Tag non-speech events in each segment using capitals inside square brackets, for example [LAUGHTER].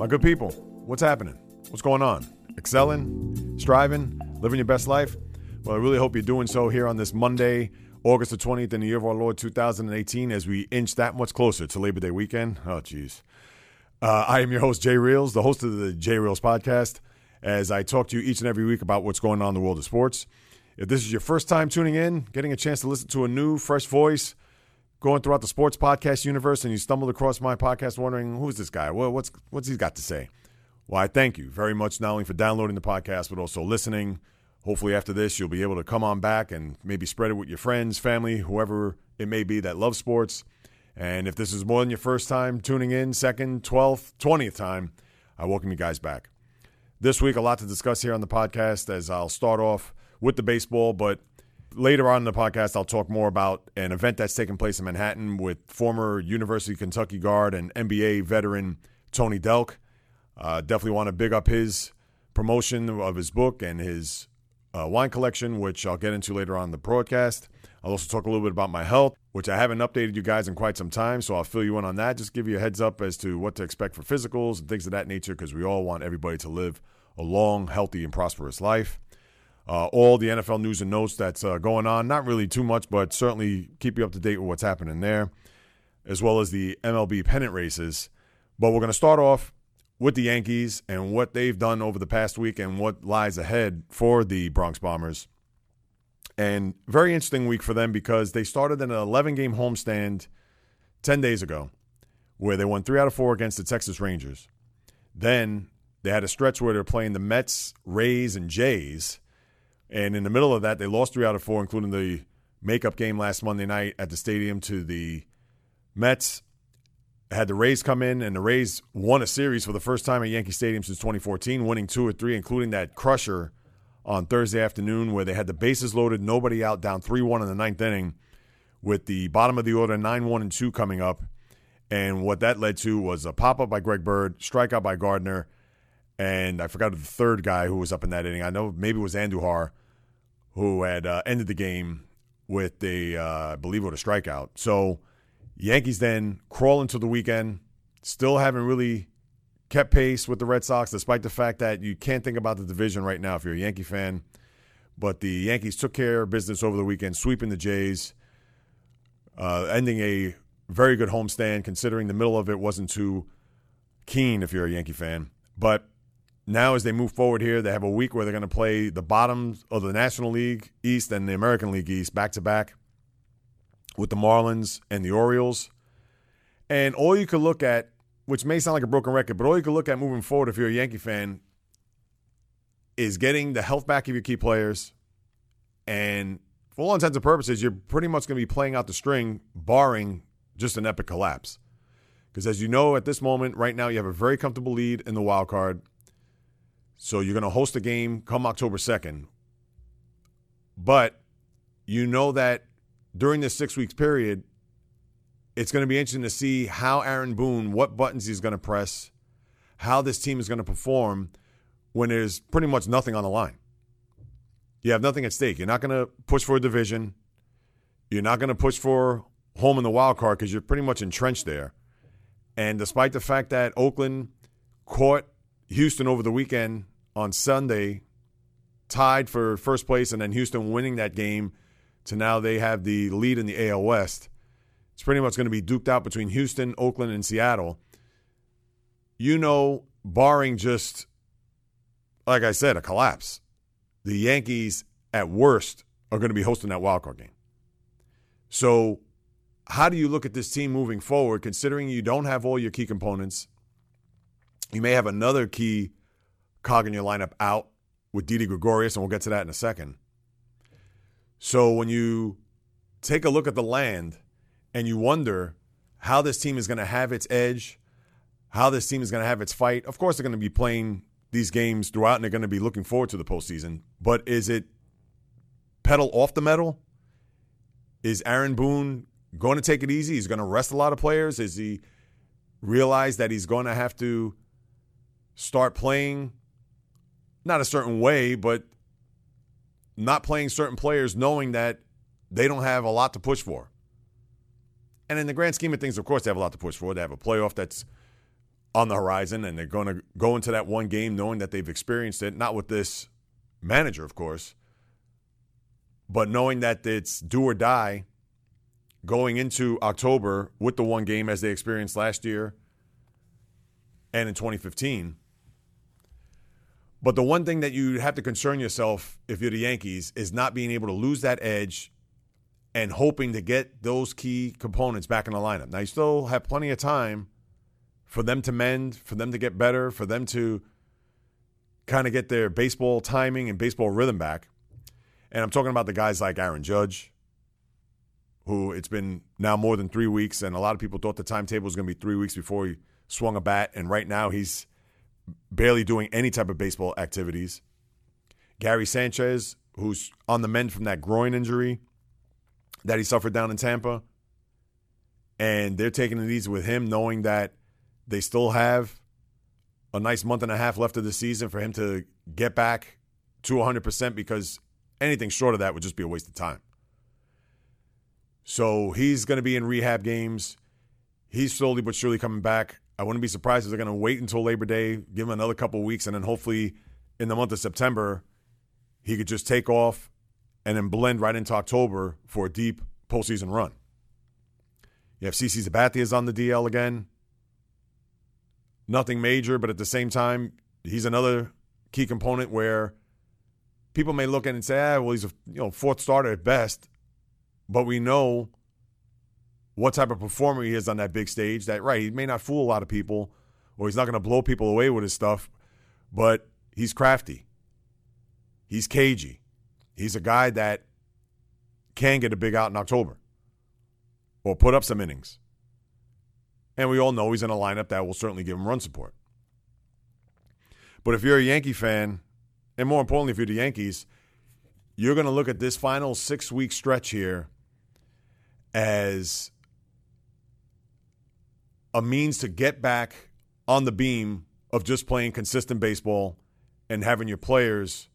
My good people, what's happening? What's going on? Excelling? Striving? Living your best life? Well, I really hope you're doing so here on this Monday, August the 20th in the year of our Lord 2018 as we inch that much closer to Labor Day weekend. Oh, jeez. Uh, I am your host, Jay Reels, the host of the Jay Reels podcast, as I talk to you each and every week about what's going on in the world of sports. If this is your first time tuning in, getting a chance to listen to a new, fresh voice, going throughout the sports podcast universe, and you stumbled across my podcast wondering, who's this guy? Well, what's, what's he got to say? Well, I thank you very much, not only for downloading the podcast, but also listening. Hopefully, after this, you'll be able to come on back and maybe spread it with your friends, family, whoever it may be that loves sports. And if this is more than your first time tuning in, second, 12th, 20th time, I welcome you guys back. This week, a lot to discuss here on the podcast as I'll start off with the baseball, but later on in the podcast, I'll talk more about an event that's taking place in Manhattan with former University of Kentucky guard and NBA veteran Tony Delk. Uh, definitely want to big up his promotion of his book and his uh, wine collection, which I'll get into later on in the broadcast. I'll also talk a little bit about my health, which I haven't updated you guys in quite some time, so I'll fill you in on that. Just give you a heads up as to what to expect for physicals and things of that nature, because we all want everybody to live a long, healthy, and prosperous life. Uh, all the NFL news and notes that's uh, going on, not really too much, but certainly keep you up to date with what's happening there, as well as the MLB pennant races. But we're going to start off with the Yankees and what they've done over the past week and what lies ahead for the Bronx Bombers. And very interesting week for them because they started an 11 game homestand 10 days ago where they won three out of four against the Texas Rangers. Then they had a stretch where they're playing the Mets, Rays, and Jays. And in the middle of that, they lost three out of four, including the makeup game last Monday night at the stadium to the Mets had the Rays come in, and the Rays won a series for the first time at Yankee Stadium since 2014, winning two or three, including that crusher on Thursday afternoon where they had the bases loaded, nobody out, down 3 1 in the ninth inning, with the bottom of the order 9 1 and 2 coming up. And what that led to was a pop up by Greg Bird, strikeout by Gardner, and I forgot the third guy who was up in that inning. I know maybe it was Andujar who had uh, ended the game with a, uh, I believe, with a strikeout. So Yankees then crawl into the weekend, still haven't really kept pace with the Red Sox, despite the fact that you can't think about the division right now if you're a Yankee fan. But the Yankees took care of business over the weekend, sweeping the Jays, uh, ending a very good homestand, considering the middle of it wasn't too keen if you're a Yankee fan. But now, as they move forward here, they have a week where they're going to play the bottoms of the National League East and the American League East back to back with the Marlins and the Orioles. And all you could look at, which may sound like a broken record, but all you could look at moving forward if you're a Yankee fan is getting the health back of your key players. And for all intents and purposes, you're pretty much going to be playing out the string, barring just an epic collapse. Because as you know, at this moment, right now, you have a very comfortable lead in the wild card. So you're going to host a game come October 2nd. But you know that during this six weeks period, it's going to be interesting to see how Aaron Boone, what buttons he's going to press, how this team is going to perform when there's pretty much nothing on the line. You have nothing at stake. You're not going to push for a division. You're not going to push for home in the wild card because you're pretty much entrenched there. And despite the fact that Oakland caught Houston over the weekend on Sunday, tied for first place, and then Houston winning that game to now they have the lead in the AL West. It's pretty much going to be duped out between Houston, Oakland, and Seattle. You know, barring just, like I said, a collapse, the Yankees at worst are going to be hosting that wild card game. So, how do you look at this team moving forward, considering you don't have all your key components? You may have another key cog in your lineup out with Didi Gregorius, and we'll get to that in a second. So when you take a look at the land and you wonder how this team is going to have its edge, how this team is going to have its fight, of course they're going to be playing these games throughout and they're going to be looking forward to the postseason. But is it pedal off the metal? Is Aaron Boone going to take it easy? He's going to rest a lot of players. Is he realize that he's going to have to start playing not a certain way, but not playing certain players knowing that they don't have a lot to push for. And in the grand scheme of things, of course, they have a lot to push for. They have a playoff that's on the horizon, and they're going to go into that one game knowing that they've experienced it, not with this manager, of course, but knowing that it's do or die going into October with the one game as they experienced last year and in 2015. But the one thing that you have to concern yourself if you're the Yankees is not being able to lose that edge and hoping to get those key components back in the lineup. Now, you still have plenty of time for them to mend, for them to get better, for them to kind of get their baseball timing and baseball rhythm back. And I'm talking about the guys like Aaron Judge, who it's been now more than three weeks, and a lot of people thought the timetable was going to be three weeks before he swung a bat, and right now he's barely doing any type of baseball activities. Gary Sanchez, who's on the mend from that groin injury that he suffered down in Tampa. And they're taking it easy with him, knowing that they still have a nice month and a half left of the season for him to get back to 100% because anything short of that would just be a waste of time. So he's going to be in rehab games. He's slowly but surely coming back. I wouldn't be surprised if they're going to wait until Labor Day, give him another couple weeks, and then hopefully in the month of September, he could just take off and then blend right into October for a deep postseason run. You have CC Sabathia is on the DL again. Nothing major, but at the same time, he's another key component where people may look at it and say, ah, well, he's a you know fourth starter at best, but we know what type of performer he is on that big stage. That right, he may not fool a lot of people, or he's not going to blow people away with his stuff, but he's crafty. He's cagey. He's a guy that can get a big out in October or put up some innings. And we all know he's in a lineup that will certainly give him run support. But if you're a Yankee fan, and more importantly, if you're the Yankees, you're going to look at this final six week stretch here as a means to get back on the beam of just playing consistent baseball and having your players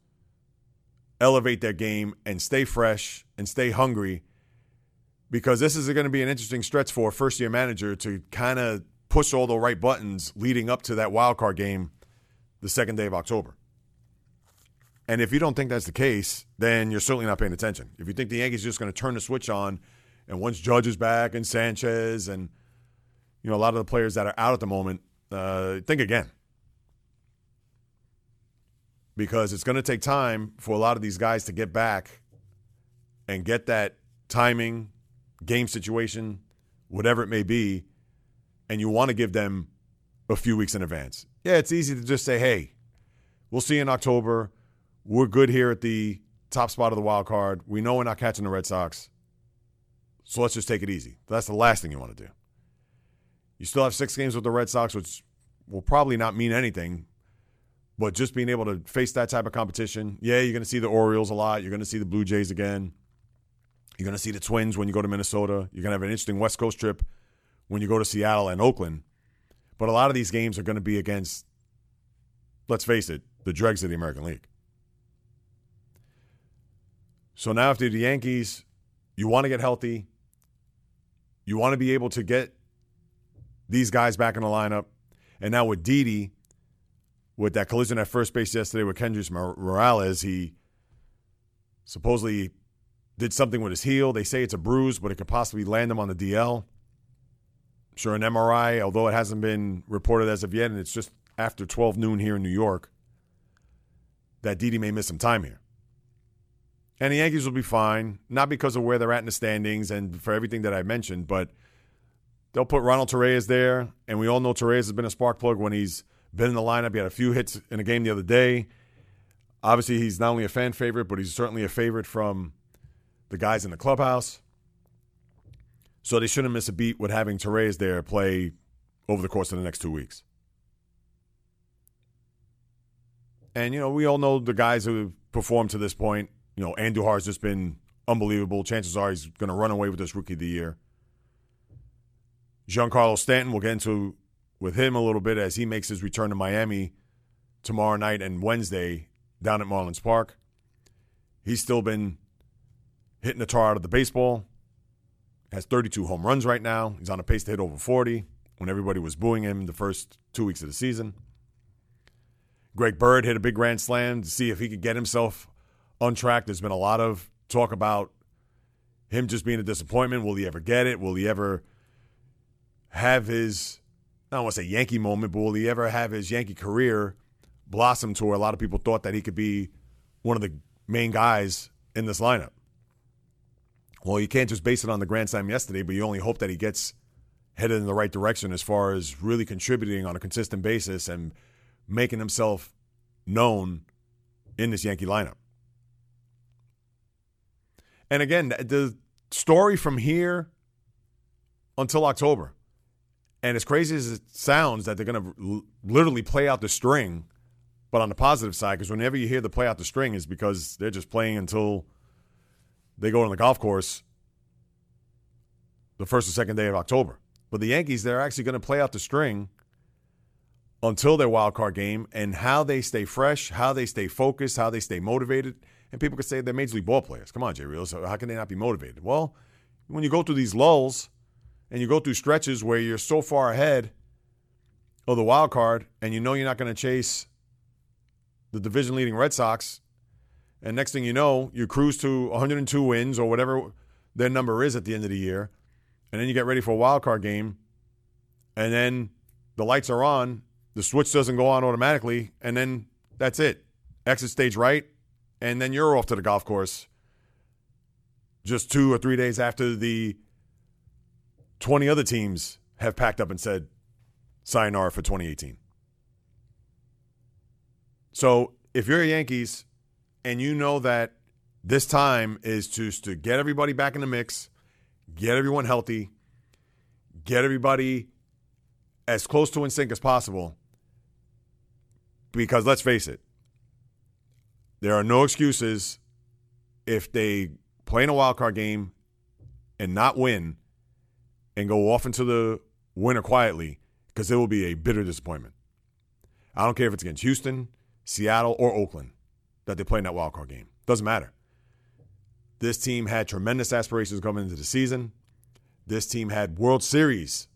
elevate their game and stay fresh and stay hungry because this is going to be an interesting stretch for a first year manager to kind of push all the right buttons leading up to that wild card game the second day of October. And if you don't think that's the case, then you're certainly not paying attention. If you think the Yankees are just going to turn the switch on and once Judge is back and Sanchez and you know a lot of the players that are out at the moment, uh, think again because it's going to take time for a lot of these guys to get back and get that timing, game situation, whatever it may be, and you want to give them a few weeks in advance. Yeah, it's easy to just say, "Hey, we'll see you in October. We're good here at the top spot of the wild card. We know we're not catching the Red Sox, so let's just take it easy." That's the last thing you want to do. You still have six games with the Red Sox, which will probably not mean anything but just being able to face that type of competition, yeah, you're going to see the Orioles a lot. You're going to see the Blue Jays again. You're going to see the Twins when you go to Minnesota. You're going to have an interesting West Coast trip when you go to Seattle and Oakland. But a lot of these games are going to be against, let's face it, the dregs of the American League. So now, after the Yankees, you want to get healthy. You want to be able to get these guys back in the lineup. And now with Didi, with that collision at first base yesterday with Kendrys Morales. He supposedly did something with his heel. They say it's a bruise, but it could possibly land him on the DL. I'm Sure, an MRI, although it hasn't been reported as of yet, and it's just after 12 noon here in New York, that Didi may miss some time here. And the Yankees will be fine, not because of where they're at in the standings and for everything that I mentioned, but they'll put Ronald Torreyes there, and we all know Torreyes has been a spark plug when he's – been in the lineup. He had a few hits in a game the other day. Obviously, he's not only a fan favorite, but he's certainly a favorite from the guys in the clubhouse. So they shouldn't miss a beat with having Torreyes there play over the course of the next two weeks. And, you know, we all know the guys who have performed to this point. You know, Andujar's just been unbelievable. Chances are he's going to run away with this rookie of the year. Giancarlo Stanton, we'll get into with him a little bit as he makes his return to Miami tomorrow night and Wednesday down at Marlins Park. He's still been hitting the tar out of the baseball. Has 32 home runs right now. He's on a pace to hit over 40. when everybody was booing him the first two weeks of the season. Greg Bird hit a big grand slam to see if he could get himself on track. There's been a lot of talk about him just being a disappointment. Will he ever get it? Will he ever have his, I don't want to say Yankee moment, but will he ever have his Yankee career blossom to where a lot of people thought that he could be one of the main guys in this lineup? Well, you can't just base it on the Grand Slam yesterday, but you only hope that he gets headed in the right direction as far as really contributing on a consistent basis and making himself known in this Yankee lineup. And again, the story from here until October, and as crazy as it sounds that they're going to literally play out the string, but on the positive side, because whenever you hear the play out the string is because they're just playing until they go on the golf course the first or second day of October. But the Yankees, they're actually going to play out the string until their wild card game and how they stay fresh, how they stay focused, how they stay motivated. And people could say they're major league ball players. Come on, Jay Real. So how can they not be motivated? Well, when you go through these lulls and you go through stretches where you're so far ahead of the wild card and you know you're not going to chase the division leading Red Sox, and next thing you know, you cruise to 102 wins or whatever their number is at the end of the year, and then you get ready for a wild card game, and then the lights are on the switch doesn't go on automatically, and then that's it. Exit stage right, and then you're off to the golf course just two or three days after the 20 other teams have packed up and said, sayonara for 2018. So if you're a Yankees and you know that this time is just to get everybody back in the mix, get everyone healthy, get everybody as close to in sync as possible, because let's face it, there are no excuses if they play in a wild card game and not win and go off into the winter quietly because it will be a bitter disappointment. I don't care if it's against Houston, Seattle, or Oakland that they play in that wild card game. Doesn't matter. This team had tremendous aspirations coming into the season. This team had World Series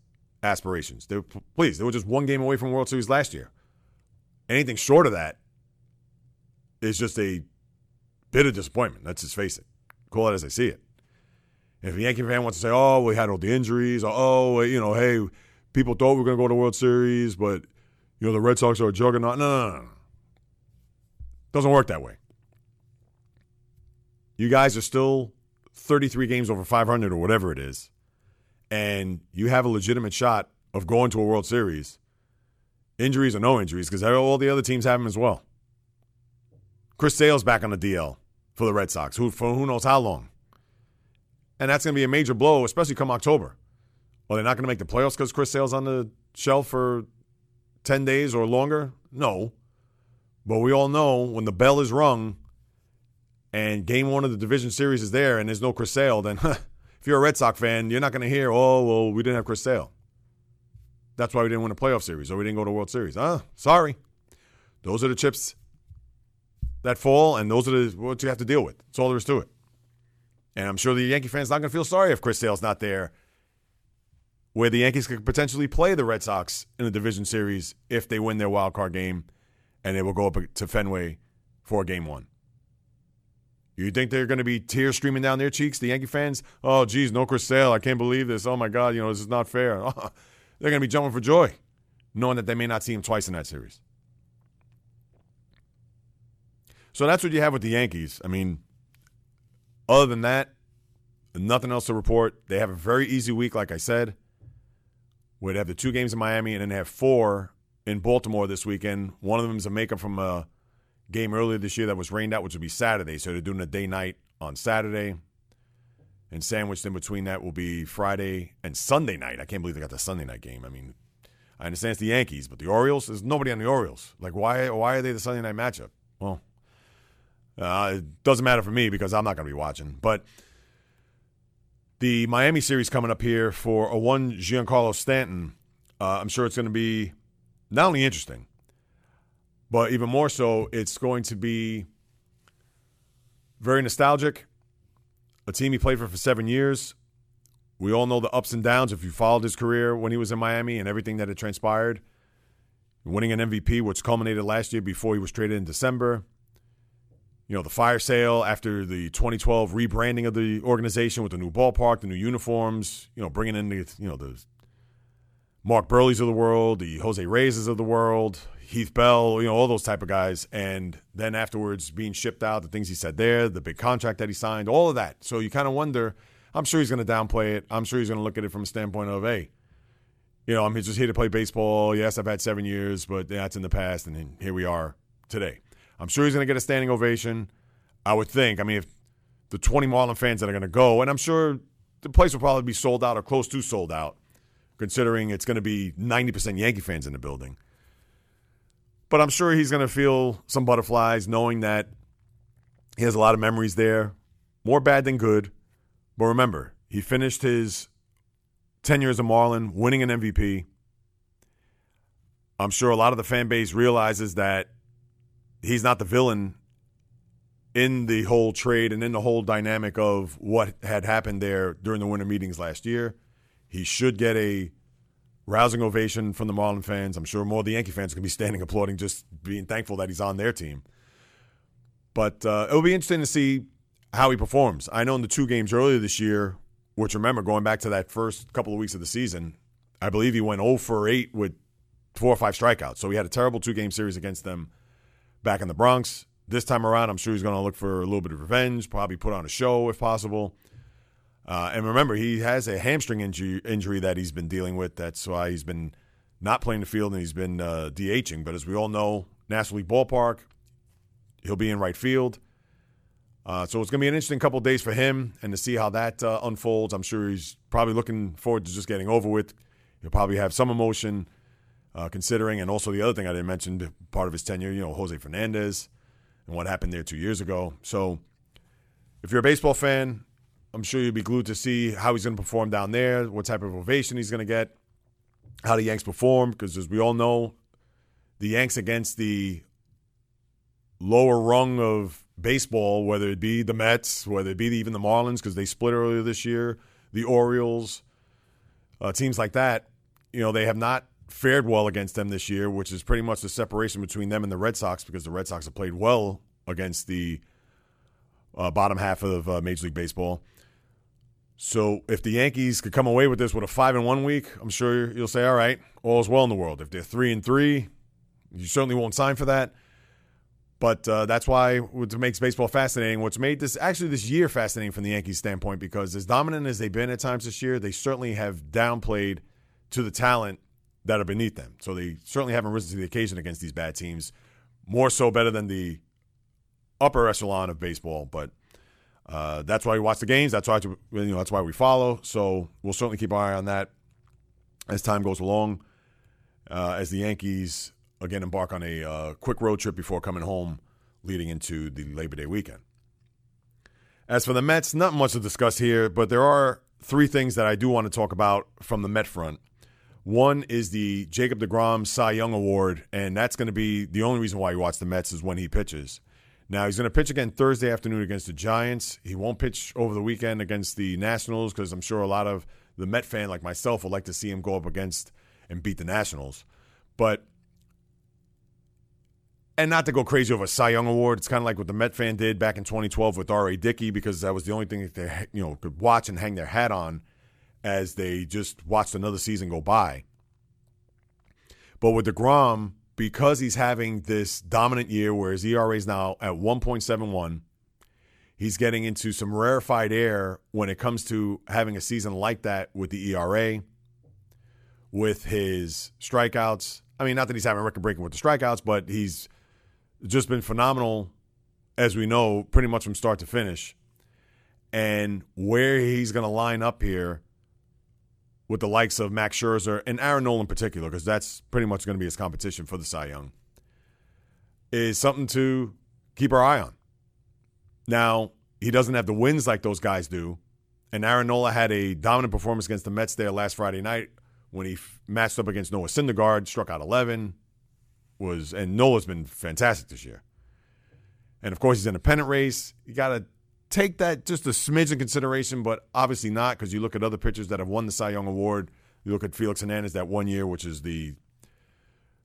aspirations. They were, please, they were just one game away from World Series last year. Anything short of that is just a bit of disappointment. Let's just face it. Call it as I see it. If a Yankee fan wants to say, "Oh, we had all the injuries," or "Oh, you know, hey, people thought we were going to go to the World Series, but you know the Red Sox are a juggernaut," no, no, no. Doesn't work that way. You guys are still 33 games over 500 or whatever it is, and you have a legitimate shot of going to a World Series injuries or no injuries, because all the other teams have them as well. Chris Sale's back on the DL for the Red Sox, who for who knows how long. And that's going to be a major blow, especially come October. Well, they're not going to make the playoffs because Chris Sale's on the shelf for 10 days or longer? No. But we all know when the bell is rung and game one of the division series is there and there's no Chris Sale, then [LAUGHS] if you're a Red Sox fan, you're not going to hear, oh, well, we didn't have Chris Sale. That's why we didn't win a playoff series or we didn't go to World Series. Ah, sorry. Those are the chips that fall, and those are the, what you have to deal with. That's all there is to it. And I'm sure the Yankee fans are not going to feel sorry if Chris Sale's not there, where the Yankees could potentially play the Red Sox in the division series if they win their wild card game, and they will go up to Fenway for game one. You think they're going to be tears streaming down their cheeks, the Yankee fans? Oh, geez, no Chris Sale. I can't believe this. Oh, my God, you know, this is not fair. [LAUGHS] they're going to be jumping for joy, knowing that they may not see him twice in that series. So that's what you have with the Yankees. I mean, other than that, nothing else to report. They have a very easy week, like I said, they have the two games in Miami and then have four in Baltimore this weekend. One of them is a makeup from a game earlier this year that was rained out, which would be Saturday. So they're doing a day night on Saturday. And sandwiched in between that will be Friday and Sunday night. I can't believe they got the Sunday night game. I mean, I understand it's the Yankees, but the Orioles, there's nobody on the Orioles. Like, why why are they the Sunday night matchup? Well, uh, it doesn't matter for me because I'm not going to be watching. But the Miami series coming up here for a one Giancarlo Stanton, uh, I'm sure it's going to be not only interesting, but even more so, it's going to be very nostalgic a team he played for for seven years, we all know the ups and downs if you followed his career when he was in Miami and everything that had transpired. Winning an MVP, which culminated last year before he was traded in December. You know, the fire sale after the 2012 rebranding of the organization with the new ballpark, the new uniforms, you know, bringing in the, you know, the Mark Buehrles of the world, the Jose Reyes of the world, Heath Bell, you know, all those type of guys. And then afterwards being shipped out, the things he said there, the big contract that he signed, all of that. So you kind of wonder, I'm sure he's going to downplay it. I'm sure he's going to look at it from a standpoint of, hey, you know, I'm just here to play baseball. Yes, I've had seven years, but that's in the past. And here we are today. I'm sure he's going to get a standing ovation. I would think. I mean, if the 20 Marlin fans that are going to go, and I'm sure the place will probably be sold out or close to sold out considering it's going to be 90% Yankee fans in the building. But I'm sure he's going to feel some butterflies knowing that he has a lot of memories there. More bad than good. But remember, he finished his tenure as a Marlin winning an MVP. I'm sure a lot of the fan base realizes that he's not the villain in the whole trade and in the whole dynamic of what had happened there during the winter meetings last year. He should get a rousing ovation from the Marlin fans. I'm sure more of the Yankee fans can be standing [LAUGHS] applauding, just being thankful that he's on their team. But uh, it'll be interesting to see how he performs. I know in the two games earlier this year, which remember going back to that first couple of weeks of the season, I believe he went 0 for 8 with four or five strikeouts. So he had a terrible two game series against them back in the Bronx. This time around, I'm sure he's going to look for a little bit of revenge, probably put on a show if possible. Uh, and remember, he has a hamstring injury, injury that he's been dealing with. That's why he's been not playing the field and he's been uh, DHing. But as we all know, National League Ballpark, he'll be in right field. Uh, so it's going to be an interesting couple days for him and to see how that uh, unfolds. I'm sure he's probably looking forward to just getting over with. He'll probably have some emotion uh, considering, and also the other thing I didn't mention, part of his tenure, you know, Jose Fernandez and what happened there two years ago. So if you're a baseball fan, I'm sure you'll be glued to see how he's going to perform down there, what type of ovation he's going to get, how the Yanks perform, because as we all know, the Yanks against the lower rung of baseball, whether it be the Mets, whether it be even the Marlins, because they split earlier this year, the Orioles, uh, teams like that, you know, they have not fared well against them this year, which is pretty much the separation between them and the Red Sox because the Red Sox have played well against the uh, bottom half of uh, Major League Baseball. So if the Yankees could come away with this with a five and one week, I'm sure you'll say, all right, all is well in the world. If they're three and three, you certainly won't sign for that. But uh, that's why what makes baseball fascinating. What's made this actually this year fascinating from the Yankees' standpoint because as dominant as they've been at times this year, they certainly have downplayed to the talent that are beneath them. So they certainly haven't risen to the occasion against these bad teams. More so, better than the upper echelon of baseball, but uh, that's why we watch the games. That's why you know that's why we follow. So we'll certainly keep our eye on that as time goes along. Uh, as the Yankees again embark on a uh, quick road trip before coming home, leading into the Labor Day weekend. As for the Mets, not much to discuss here, but there are three things that I do want to talk about from the Met front. One is the Jacob DeGrom Cy Young Award, and that's going to be the only reason why you watch the Mets is when he pitches. Now he's going to pitch again Thursday afternoon against the Giants. He won't pitch over the weekend against the Nationals because I'm sure a lot of the Met fan like myself would like to see him go up against and beat the Nationals. But and not to go crazy over a Cy Young award, it's kind of like what the Met fan did back in 2012 with R.A. Dickey because that was the only thing that they you know could watch and hang their hat on as they just watched another season go by. But with DeGrom, because he's having this dominant year where his ERA is now at 1.71, he's getting into some rarefied air when it comes to having a season like that with the ERA, with his strikeouts. I mean, not that he's having record breaking with the strikeouts, but he's just been phenomenal, as we know, pretty much from start to finish. And where he's going to line up here with the likes of Max Scherzer and Aaron Nola in particular, because that's pretty much going to be his competition for the Cy Young, is something to keep our eye on. Now, he doesn't have the wins like those guys do. And Aaron Nola had a dominant performance against the Mets there last Friday night when he f- matched up against Noah Syndergaard, struck out 11. Was and Nola's been fantastic this year. And of course, he's in a pennant race. You got to take that just a smidge in consideration, but obviously not because you look at other pitchers that have won the Cy Young Award. You look at Felix Hernandez that one year, which is the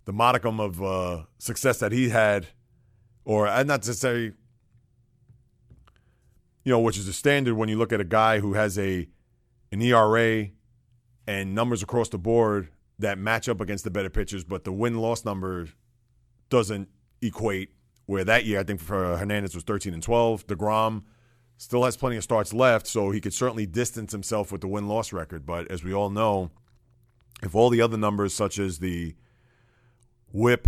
the modicum of uh, success that he had, or uh, not to say, you know, which is the standard when you look at a guy who has a an ERA and numbers across the board that match up against the better pitchers, but the win loss number doesn't equate. Where that year, I think for Hernandez was 13 and 12. DeGrom still has plenty of starts left, so he could certainly distance himself with the win loss record. But as we all know, if all the other numbers, such as the whip,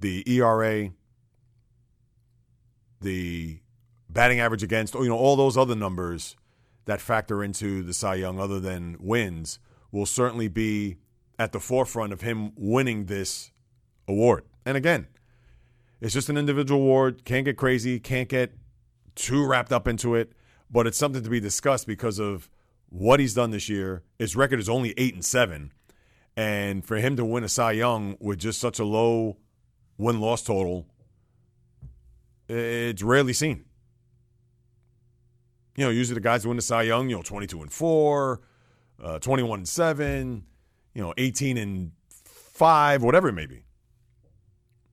the ERA, the batting average against, you know, all those other numbers that factor into the Cy Young other than wins will certainly be at the forefront of him winning this award. And again, it's just an individual award. Can't get crazy, can't get too wrapped up into it, but it's something to be discussed because of what he's done this year. His record is only 8 and 7. And for him to win a Cy Young with just such a low win loss total, it's rarely seen. You know, usually the guys who win the Cy Young, you know, 22 and 4, uh, 21 and 7, you know, 18 and 5, whatever it may be.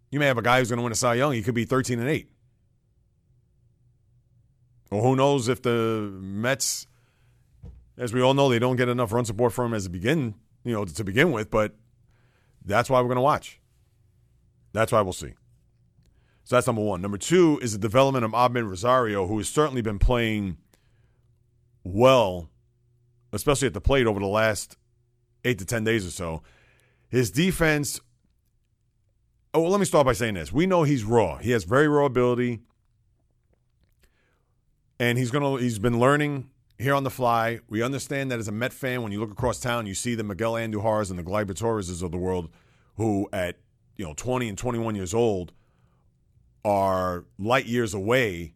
You may have a guy who's going to win a Cy Young, he could be 13 and 8. Or who knows if the Mets, as we all know, they don't get enough run support from him as a begin, you know, to begin with, but that's why we're going to watch. That's why we'll see. So that's number one. Number two is the development of Amed Rosario, who has certainly been playing well, especially at the plate over the last eight to 10 days or so. His defense. Oh, well, let me start by saying this. We know he's raw. He has very raw ability. And he's gonna he's been learning here on the fly. We understand that as a Met fan, when you look across town, you see the Miguel Andujaras and the Gleyber Torreses of the world, who at you know 20 and 21 years old are light years away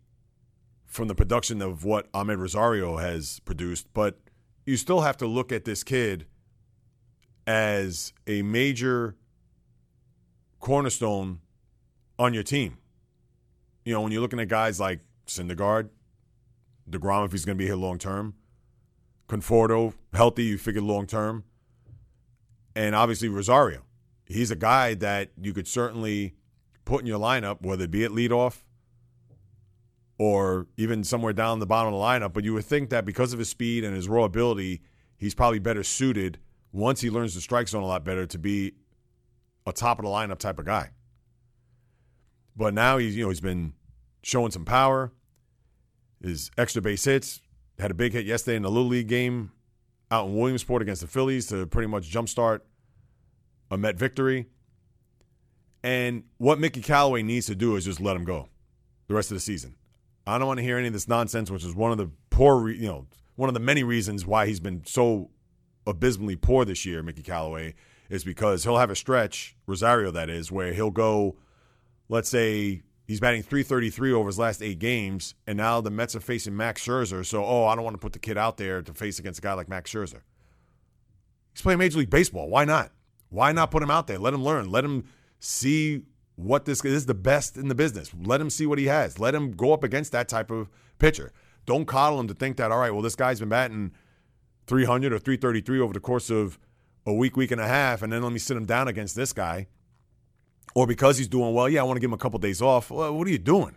from the production of what Amed Rosario has produced. But you still have to look at this kid as a major cornerstone on your team. You know, when you're looking at guys like Syndergaard, DeGrom, if he's going to be here long term, Conforto, healthy, you figure long term, and obviously Rosario. He's a guy that you could certainly put in your lineup, whether it be at leadoff or even somewhere down the bottom of the lineup. But you would think that because of his speed and his raw ability, he's probably better suited once he learns the strike zone a lot better to be a top of the lineup type of guy. But now he's you know he's been showing some power. His extra base hits had a big hit yesterday in the little league game out in Williamsport against the Phillies to pretty much jumpstart a Met victory. And what Mickey Callaway needs to do is just let him go the rest of the season. I don't want to hear any of this nonsense, which is one of the poor, re- you know, one of the many reasons why he's been so abysmally poor this year. Mickey Callaway is because he'll have a stretch, Rosario that is, where he'll go, let's say he's batting 333 over his last eight games, and now the Mets are facing Max Scherzer. So, oh, I don't want to put the kid out there to face against a guy like Max Scherzer. He's playing Major League Baseball. Why not? Why not put him out there? Let him learn. Let him see what this, this is the best in the business. Let him see what he has. Let him go up against that type of pitcher. Don't coddle him to think that, all right, well, this guy's been batting 300 or 333 over the course of a week, week and a half, and then let me sit him down against this guy. Or because he's doing well, yeah, I want to give him a couple days off. Well, what are you doing?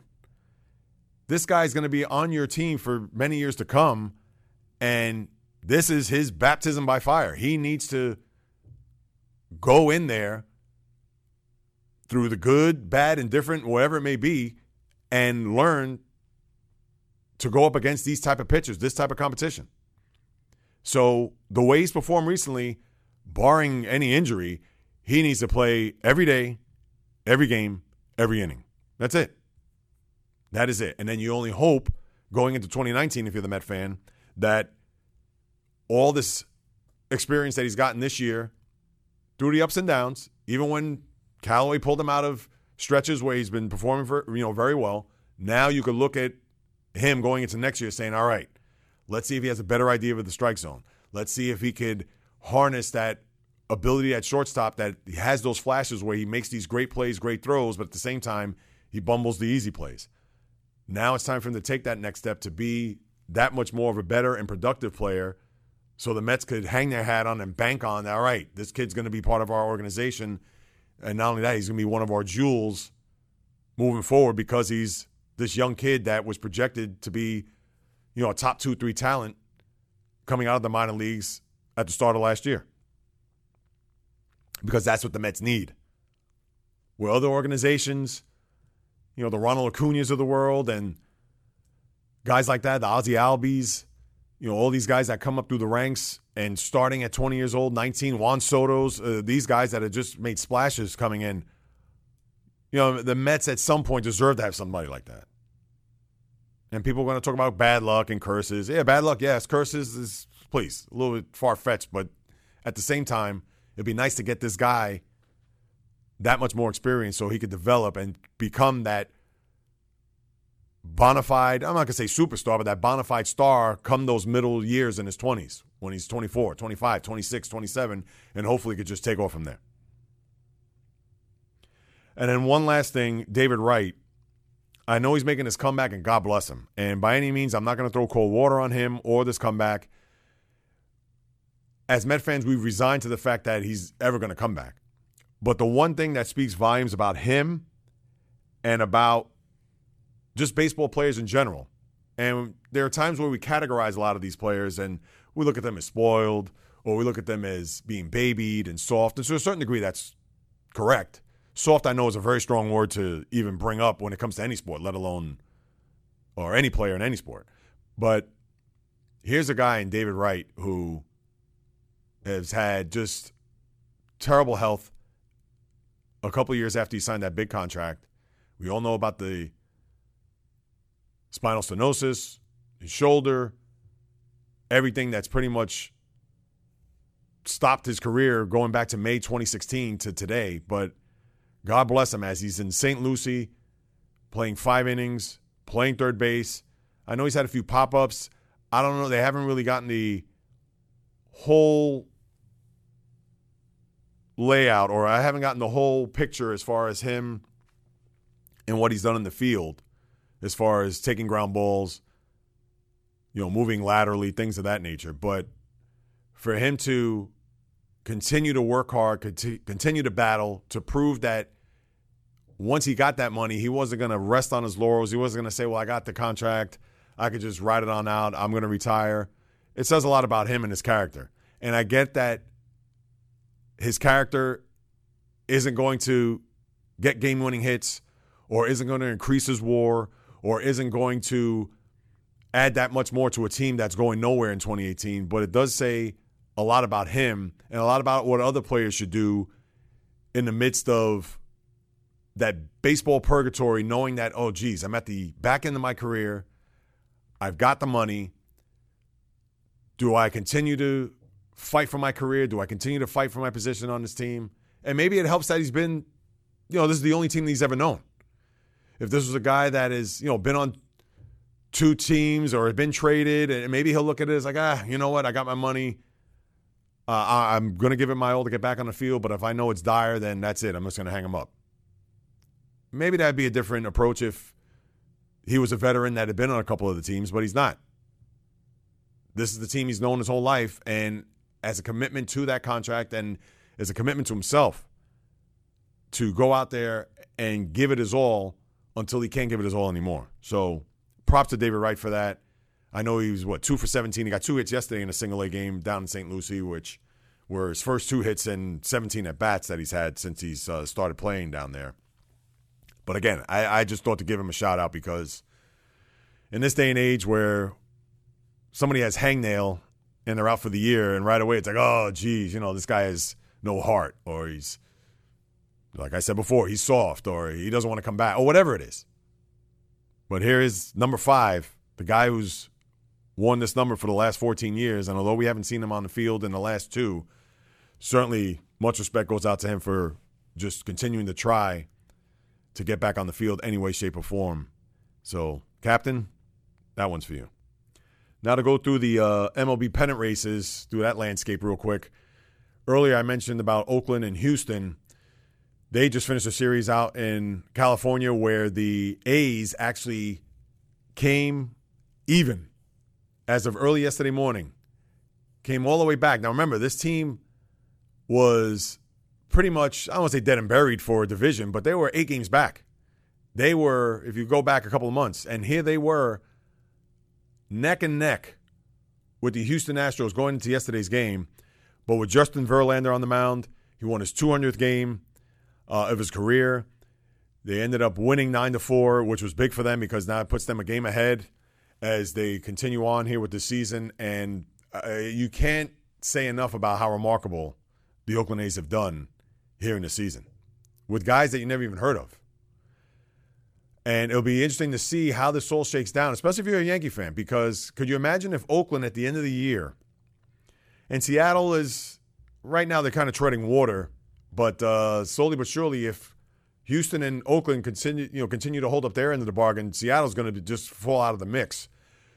This guy's going to be on your team for many years to come, and this is his baptism by fire. He needs to go in there through the good, bad, indifferent, whatever it may be, and learn to go up against these type of pitchers, this type of competition. So the way he's performed recently, barring any injury, he needs to play every day, every game, every inning. That's it. That is it. And then you only hope going into 2019, if you're the Met fan, that all this experience that he's gotten this year through the ups and downs, even when Callaway pulled him out of stretches where he's been performing for, you know very well. Now you could look at him going into next year saying, all right, let's see if he has a better idea of the strike zone. Let's see if he could harness that ability at shortstop that he has those flashes where he makes these great plays, great throws, but at the same time, he bumbles the easy plays. Now it's time for him to take that next step to be that much more of a better and productive player so the Mets could hang their hat on and bank on, all right, this kid's going to be part of our organization. And not only that, he's going to be one of our jewels moving forward because he's this young kid that was projected to be, you know, a top two, three talent coming out of the minor leagues at the start of last year. Because that's what the Mets need. Where other organizations, you know, the Ronald Acuna's of the world and guys like that, the Ozzie Albies, you know, all these guys that come up through the ranks and starting at 20 years old, 19, Juan Soto's, uh, these guys that have just made splashes coming in. You know, the Mets at some point deserve to have somebody like that. And people are going to talk about bad luck and curses. Yeah, bad luck, yes. Curses is, please, a little bit far fetched, but at the same time, it'd be nice to get this guy that much more experience so he could develop and become that bona fide, I'm not going to say superstar, but that bona fide star come those middle years in his 20s when he's 24, 25, 26, 27, and hopefully could just take off from there. And then one last thing, David Wright. I know he's making his comeback, and God bless him. And by any means, I'm not going to throw cold water on him or this comeback. As Met fans, we've resigned to the fact that he's ever going to come back. But the one thing that speaks volumes about him and about just baseball players in general. And there are times where we categorize a lot of these players and we look at them as spoiled or we look at them as being babied and soft. And to a certain degree, that's correct. Soft, I know, is a very strong word to even bring up when it comes to any sport, let alone or any player in any sport. But here's a guy in David Wright who has had just terrible health a couple years after he signed that big contract. We all know about the spinal stenosis, his shoulder, everything that's pretty much stopped his career going back to May 2016 to today. But God bless him as he's in St. Lucie playing five innings, playing third base. I know he's had a few pop ups. I don't know. They haven't really gotten the whole layout, or I haven't gotten the whole picture as far as him and what he's done in the field as far as taking ground balls, you know, moving laterally, things of that nature. But for him to continue to work hard, continue to battle, to prove that once he got that money, he wasn't going to rest on his laurels. He wasn't going to say, well, I got the contract. I could just ride it on out. I'm going to retire. It says a lot about him and his character. And I get that his character isn't going to get game winning hits or isn't going to increase his war or isn't going to add that much more to a team that's going nowhere in 2018. But it does say a lot about him and a lot about what other players should do in the midst of that baseball purgatory, knowing that, oh, geez, I'm at the back end of my career. I've got the money. Do I continue to fight for my career? Do I continue to fight for my position on this team? And maybe it helps that he's been, you know, this is the only team that he's ever known if this was a guy that is, you know, been on two teams or been traded, and maybe he'll look at it as like, ah, you know what, I got my money. Uh, I'm going to give it my all to get back on the field, but if I know it's dire, then that's it. I'm just going to hang him up. Maybe that'd be a different approach if he was a veteran that had been on a couple of the teams, but he's not. This is the team he's known his whole life, and as a commitment to that contract and as a commitment to himself to go out there and give it his all until he can't give it his all anymore. So props to David Wright for that. I know he was what two for 17. He got two hits yesterday in a single A game down in St. Lucie, which were his first two hits and 17 at bats that he's had since he's uh, started playing down there. But again, I, I just thought to give him a shout out because in this day and age where somebody has hangnail and they're out for the year, and right away it's like, oh, geez, you know, this guy has no heart, or he's like I said before, he's soft or he doesn't want to come back or whatever it is. But here is number five, the guy who's won this number for the last 14 years. And although we haven't seen him on the field in the last two, certainly much respect goes out to him for just continuing to try to get back on the field any way, shape, or form. So, Captain, that one's for you. Now to go through the uh, MLB pennant races, through that landscape real quick. Earlier, I mentioned about Oakland and Houston. They just finished a series out in California where the A's actually came even as of early yesterday morning, came all the way back. Now, remember, this team was pretty much, I don't want to say dead and buried for a division, but they were eight games back. They were, if you go back a couple of months, and here they were neck and neck with the Houston Astros going into yesterday's game. But with Justin Verlander on the mound, he won his 200th game uh, of his career. They ended up winning nine to four, which was big for them because now it puts them a game ahead as they continue on here with the season. And uh, you can't say enough about how remarkable the Oakland A's have done here in the season with guys that you never even heard of. And it'll be interesting to see how this all shakes down, especially if you're a Yankee fan, because could you imagine if Oakland at the end of the year and Seattle is right now they're kind of treading water, but uh, slowly but surely, if Houston and Oakland continue, you know, continue to hold up their end of the bargain, Seattle's going to just fall out of the mix.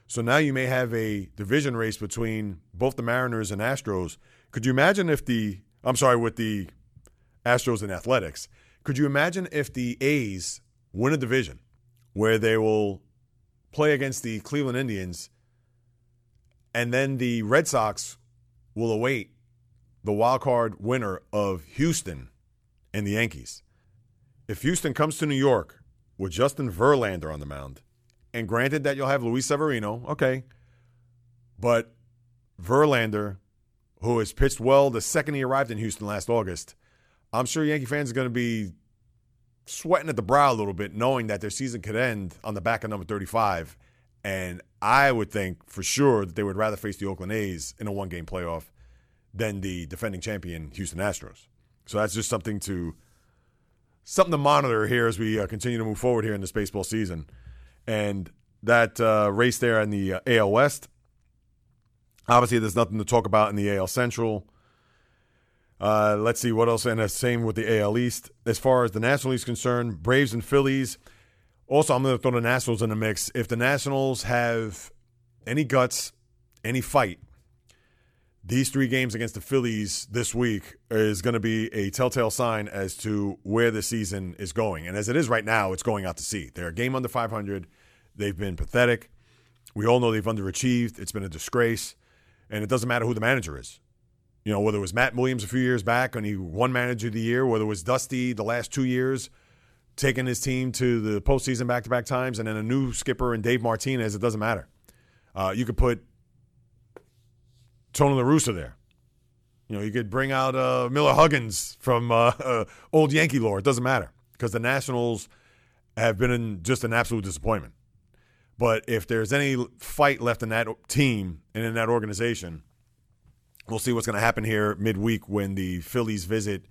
So now you may have a division race between both the Mariners and Astros. Could you imagine if the I'm sorry, with the Astros and Athletics, could you imagine if the A's win a division where they will play against the Cleveland Indians and then the Red Sox will await the wild card winner of Houston and the Yankees? If Houston comes to New York with Justin Verlander on the mound, and granted that you'll have Luis Severino, okay, but Verlander, who has pitched well the second he arrived in Houston last August, I'm sure Yankee fans are going to be sweating at the brow a little bit, knowing that their season could end on the back of number 35. And I would think for sure that they would rather face the Oakland A's in a one game playoff than the defending champion Houston Astros. So that's just something to something to monitor here as we uh, continue to move forward here in this baseball season. And that uh, race there in the uh, AL West, obviously, there's nothing to talk about in the AL Central. Uh, let's see what else, and the same with the AL East. As far as the National League is concerned, Braves and Phillies. Also, I'm going to throw the Nationals in the mix. If the Nationals have any guts, any fight, these three games against the Phillies this week is going to be a telltale sign as to where the season is going. And as it is right now, it's going out to sea. They're a game under 500. They've been pathetic. We all know they've underachieved. It's been a disgrace. And it doesn't matter who the manager is. You know, whether it was Matt Williams a few years back when he won manager of the year, whether it was Dusty the last two years, taking his team to the postseason back to back times, and then a new skipper and Dave Martinez, it doesn't matter. Uh, you could put Tony La Russa there. You know, you could bring out uh, Miller Huggins from uh, uh, [LAUGHS] old Yankee lore. It doesn't matter because the Nationals have been in just an absolute disappointment. But if there's any fight left in that team and in that organization, we'll see what's going to happen here midweek when the Phillies visit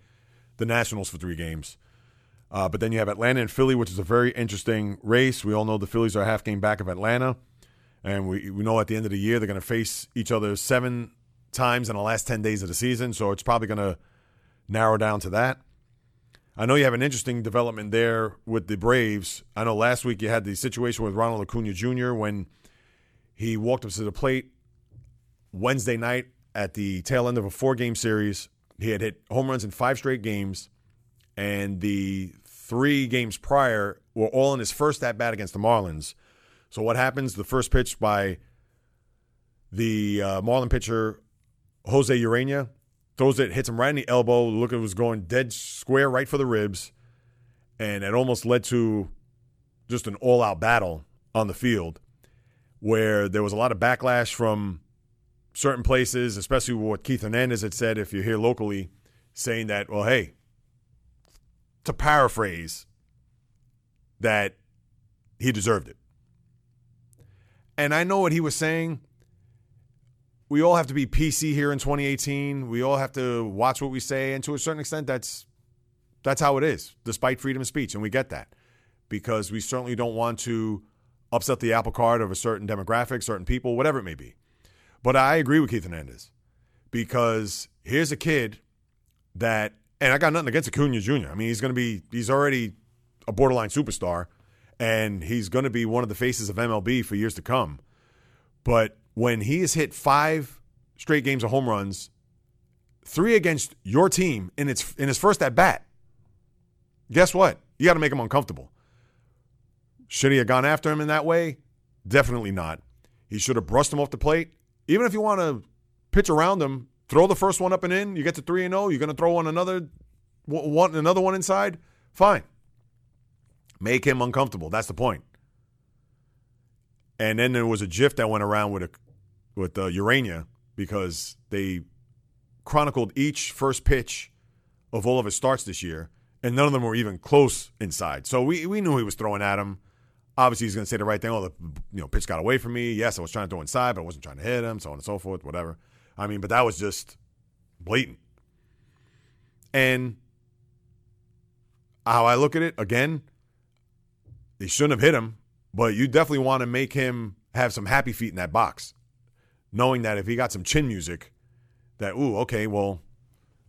the Nationals for three games. Uh, but then you have Atlanta and Philly, which is a very interesting race. We all know the Phillies are a half game back of Atlanta. And we, we know at the end of the year they're going to face each other seven times in the last 10 days of the season. So it's probably going to narrow down to that. I know you have an interesting development there with the Braves. I know last week you had the situation with Ronald Acuna Jr. when he walked up to the plate Wednesday night at the tail end of a four game series. He had hit home runs in five straight games, and the three games prior were all in his first at bat against the Marlins. So what happens? The first pitch by the uh, Marlin pitcher Jose Ureña, throws it, hits him right in the elbow. Look, it was going dead square right for the ribs, and it almost led to just an all-out battle on the field, where there was a lot of backlash from certain places, especially what Keith Hernandez had said. If you're here locally, saying that, well, hey, to paraphrase, that he deserved it. And I know what he was saying. We all have to be PC here in 2018. We all have to watch what we say, and to a certain extent, that's that's how it is, despite freedom of speech, and we get that because we certainly don't want to upset the apple cart of a certain demographic, certain people, whatever it may be. But I agree with Keith Hernandez because here's a kid that, and I got nothing against Acuna Jr. I mean, he's going to be, he's already a borderline superstar and he's going to be one of the faces of MLB for years to come. But when he has hit five straight games of home runs, three against your team in its in his first at bat, guess what? You got to make him uncomfortable. Should he have gone after him in that way? Definitely not. He should have brushed him off the plate. Even if you want to pitch around him, throw the first one up and in. You get to three and zero. You're going to throw on another one, another one inside. Fine. Make him uncomfortable. That's the point. And then there was a GIF that went around with a with uh, Ureña because they chronicled each first pitch of all of his starts this year, and none of them were even close inside. So we we knew he was throwing at him. Obviously, he's going to say the right thing. Oh, the you know pitch got away from me. Yes, I was trying to throw inside, but I wasn't trying to hit him. So on and so forth. Whatever. I mean, but that was just blatant. And how I look at it again, they shouldn't have hit him, but you definitely want to make him have some happy feet in that box, knowing that if he got some chin music, that ooh, okay, well,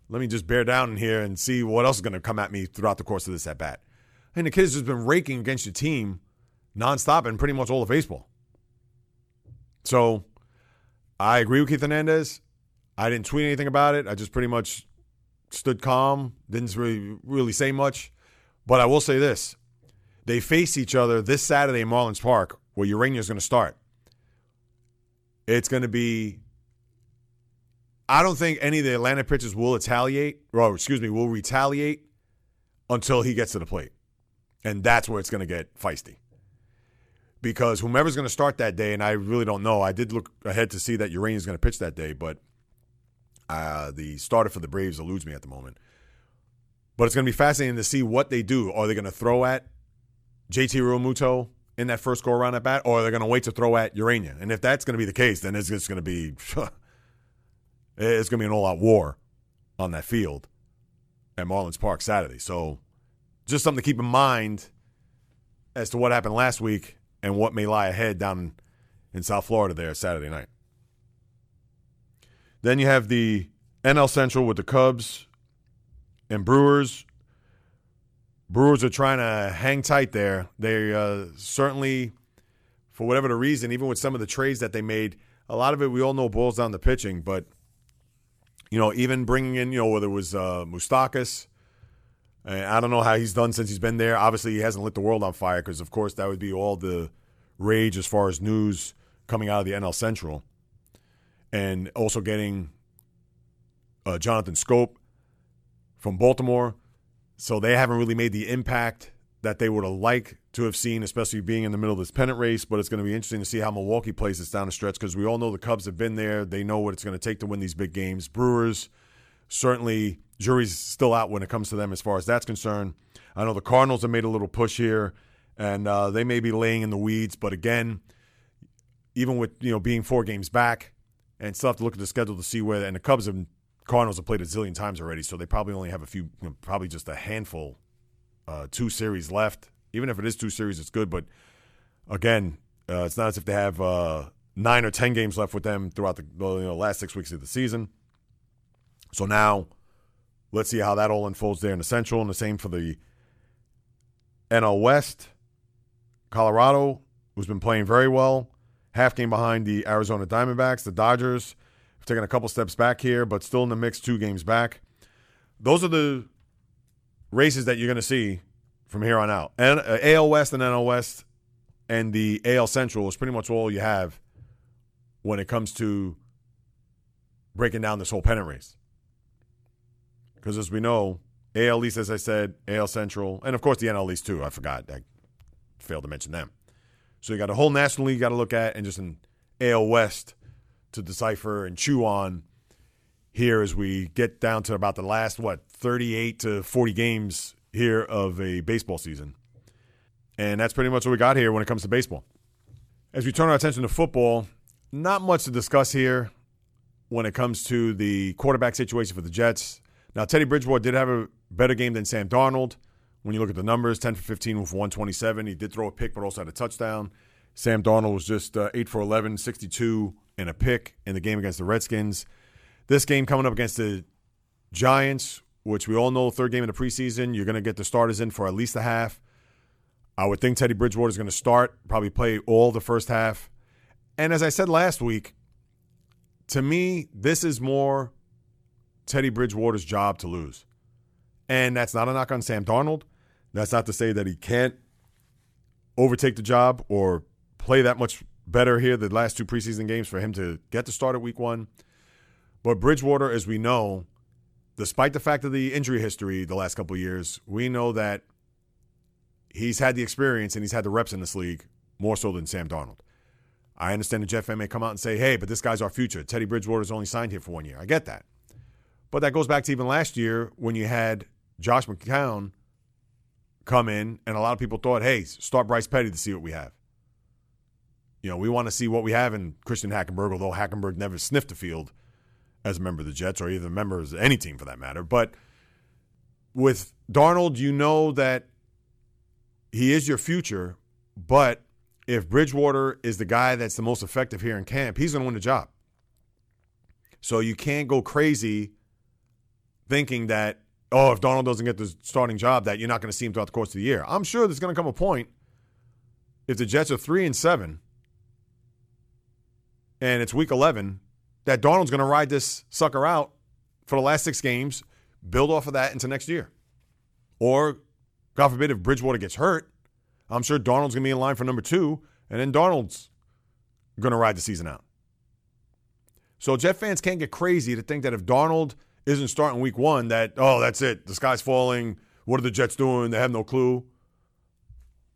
let me just bear down in here and see what else is going to come at me throughout the course of this at bat. And the kid's just been raking against your team nonstop and pretty much all of baseball. So I agree with Keith Hernandez. I didn't tweet anything about it. I just pretty much stood calm, didn't really really say much. But I will say this: they face each other this Saturday in Marlins Park, where Ureña is going to start. It's going to be. I don't think any of the Atlanta pitchers will retaliate, or excuse me, will retaliate until he gets to the plate, and that's where it's going to get feisty. Because whomever's going to start that day, and I really don't know. I did look ahead to see that Ureña is going to pitch that day, but uh, the starter for the Braves eludes me at the moment. But it's going to be fascinating to see what they do. Are they going to throw at JT Realmuto in that first go around at bat, or are they going to wait to throw at Ureña? And if that's going to be the case, then it's just going to be [LAUGHS] it's going to be an all-out war on that field at Marlins Park Saturday. So just something to keep in mind as to what happened last week and what may lie ahead down in South Florida there Saturday night. Then you have the NL Central with the Cubs and Brewers. Brewers are trying to hang tight there. They uh, certainly, for whatever the reason, even with some of the trades that they made, a lot of it we all know boils down to pitching. But you know, even bringing in, you know, whether it was uh, Moustakas, I don't know how he's done since he's been there. Obviously, he hasn't lit the world on fire because, of course, that would be all the rage as far as news coming out of the NL Central and also getting uh, Jonathan Schoop from Baltimore. So they haven't really made the impact that they would have liked to have seen, especially being in the middle of this pennant race. But it's going to be interesting to see how Milwaukee plays this down the stretch because we all know the Cubs have been there. They know what it's going to take to win these big games. Brewers, certainly, jury's still out when it comes to them as far as that's concerned. I know the Cardinals have made a little push here, and uh, they may be laying in the weeds. But again, even with you know being four games back, and still have to look at the schedule to see where. And the Cubs and Cardinals have played a zillion times already, so they probably only have a few, you know, probably just a handful, uh, two series left. Even if it is two series, it's good. But again, uh, it's not as if they have uh, nine or ten games left with them throughout the you know, last six weeks of the season. So now, let's see how that all unfolds there in the Central, and the same for the NL West. Colorado, who's been playing very well, half game behind the Arizona Diamondbacks. The Dodgers have taken a couple steps back here, but still in the mix, two games back. Those are the races that you're going to see from here on out. And uh, AL West and NL West and the AL Central is pretty much all you have when it comes to breaking down this whole pennant race. Because as we know, AL East, as I said, AL Central, and of course the NL East too. I forgot. I failed to mention them. So you got a whole National League you got to look at, and just an AL West to decipher and chew on here as we get down to about the last what 38 to 40 games here of a baseball season. And that's pretty much what we got here when it comes to baseball. As we turn our attention to football, not much to discuss here when it comes to the quarterback situation for the Jets. Now, Teddy Bridgewater did have a better game than Sam Darnold. When you look at the numbers, 10 for 15 with 127. He did throw a pick, but also had a touchdown. Sam Darnold was just uh, 8 for 11, 62 and a pick in the game against the Redskins. This game coming up against the Giants, which we all know, third game of the preseason, you're going to get the starters in for at least a half. I would think Teddy Bridgewater is going to start, probably play all the first half. And as I said last week, to me, this is more Teddy Bridgewater's job to lose. And that's not a knock on Sam Darnold. That's not to say that he can't overtake the job or play that much better here the last two preseason games for him to get the start at week one. But Bridgewater, as we know, despite the fact of the injury history the last couple years, we know that he's had the experience and he's had the reps in this league more so than Sam Darnold. I understand the Jet fan may come out and say, hey, but this guy's our future. Teddy Bridgewater's only signed here for one year. I get that. But that goes back to even last year when you had Josh McCown come in, and a lot of people thought, hey, start Bryce Petty to see what we have. You know, we want to see what we have in Christian Hackenberg, although Hackenberg never sniffed the field as a member of the Jets or even members of any team for that matter. But with Darnold, you know that he is your future, but if Bridgewater is the guy that's the most effective here in camp, he's going to win the job. So you can't go crazy thinking that, oh, if Darnold doesn't get the starting job, that you're not going to see him throughout the course of the year. I'm sure there's going to come a point if the Jets are three and seven and it's week 11 that Darnold's going to ride this sucker out for the last six games, build off of that into next year. Or, God forbid, if Bridgewater gets hurt, I'm sure Darnold's going to be in line for number two, and then Darnold's going to ride the season out. So Jet fans can't get crazy to think that if Darnold isn't starting week one, that, oh, that's it. The sky's falling. What are the Jets doing? They have no clue.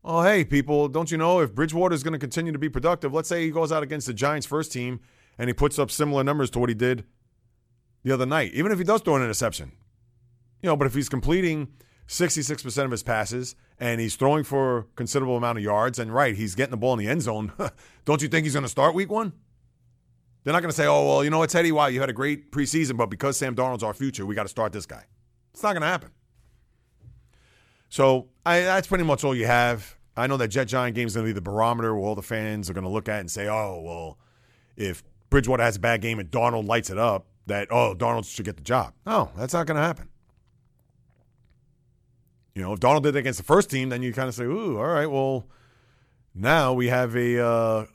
Oh, hey, people, don't you know if Bridgewater is going to continue to be productive? Let's say he goes out against the Giants' first team and he puts up similar numbers to what he did the other night, even if he does throw an interception. You know, but if he's completing 66% of his passes and he's throwing for a considerable amount of yards, and right, he's getting the ball in the end zone, [LAUGHS] don't you think he's going to start week one? They're not going to say, oh, well, you know what, Teddy, wow, you had a great preseason, but because Sam Darnold's our future, we got to start this guy. It's not going to happen. So I, that's pretty much all you have. I know that Jet Giant game is going to be the barometer where all the fans are going to look at and say, oh, well, if Bridgewater has a bad game and Darnold lights it up, that, oh, Darnold should get the job. No, that's not going to happen. You know, if Darnold did it against the first team, then you kind of say, ooh, all right, well, now we have a uh,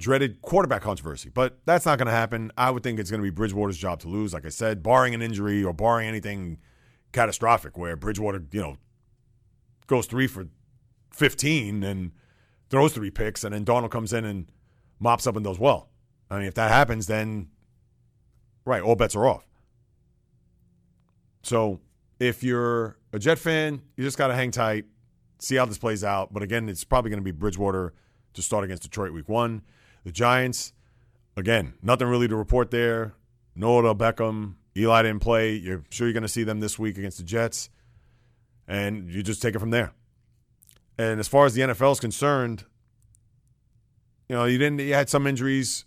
dreaded quarterback controversy. But that's not going to happen. I would think it's going to be Bridgewater's job to lose, like I said, barring an injury or barring anything catastrophic where Bridgewater, you know, goes three for 15 and throws three picks, and then Darnold comes in and mops up and does well. I mean, if that happens, then right, all bets are off. So if you're a Jet fan, you just got to hang tight, see how this plays out. But again, it's probably going to be Bridgewater to start against Detroit week one. The Giants, again, nothing really to report there. No Odell Beckham. Eli didn't play. You're sure you're going to see them this week against the Jets. And you just take it from there. And as far as the NFL is concerned, you know, you didn't you had some injuries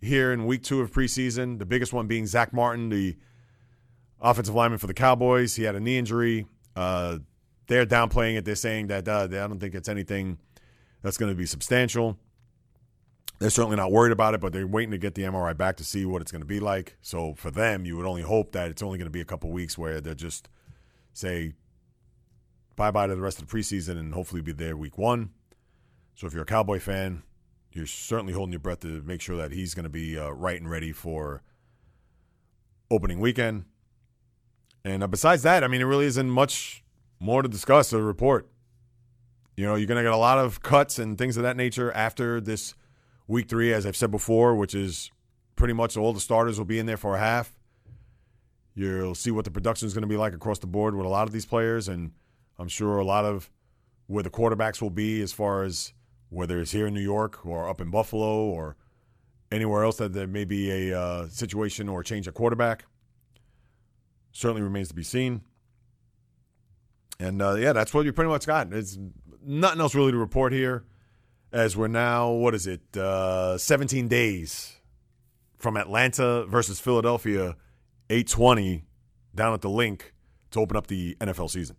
here in week two of preseason. The biggest one being Zack Martin, the offensive lineman for the Cowboys. He had a knee injury. Uh, they're downplaying it. They're saying that uh, they, I don't think it's anything that's going to be substantial. They're certainly not worried about it, but they're waiting to get the MRI back to see what it's going to be like. So for them, you would only hope that it's only going to be a couple weeks where they'll just say bye bye to the rest of the preseason and hopefully be there week one. So if you're a Cowboy fan, you're certainly holding your breath to make sure that he's going to be uh, right and ready for opening weekend. And uh, besides that, I mean, it really isn't much more to discuss a report. You know, you're going to get a lot of cuts and things of that nature after this week three, as I've said before, which is pretty much all the starters will be in there for a half. You'll see what the production is going to be like across the board with a lot of these players, and I'm sure a lot of where the quarterbacks will be as far as whether it's here in New York or up in Buffalo or anywhere else that there may be a uh, situation or change of quarterback. Certainly remains to be seen. And uh, yeah, that's what you pretty much got. It's nothing else really to report here, as we're now what is it, uh, 17 days from Atlanta versus Philadelphia, 8:20 down at the Linc to open up the NFL season.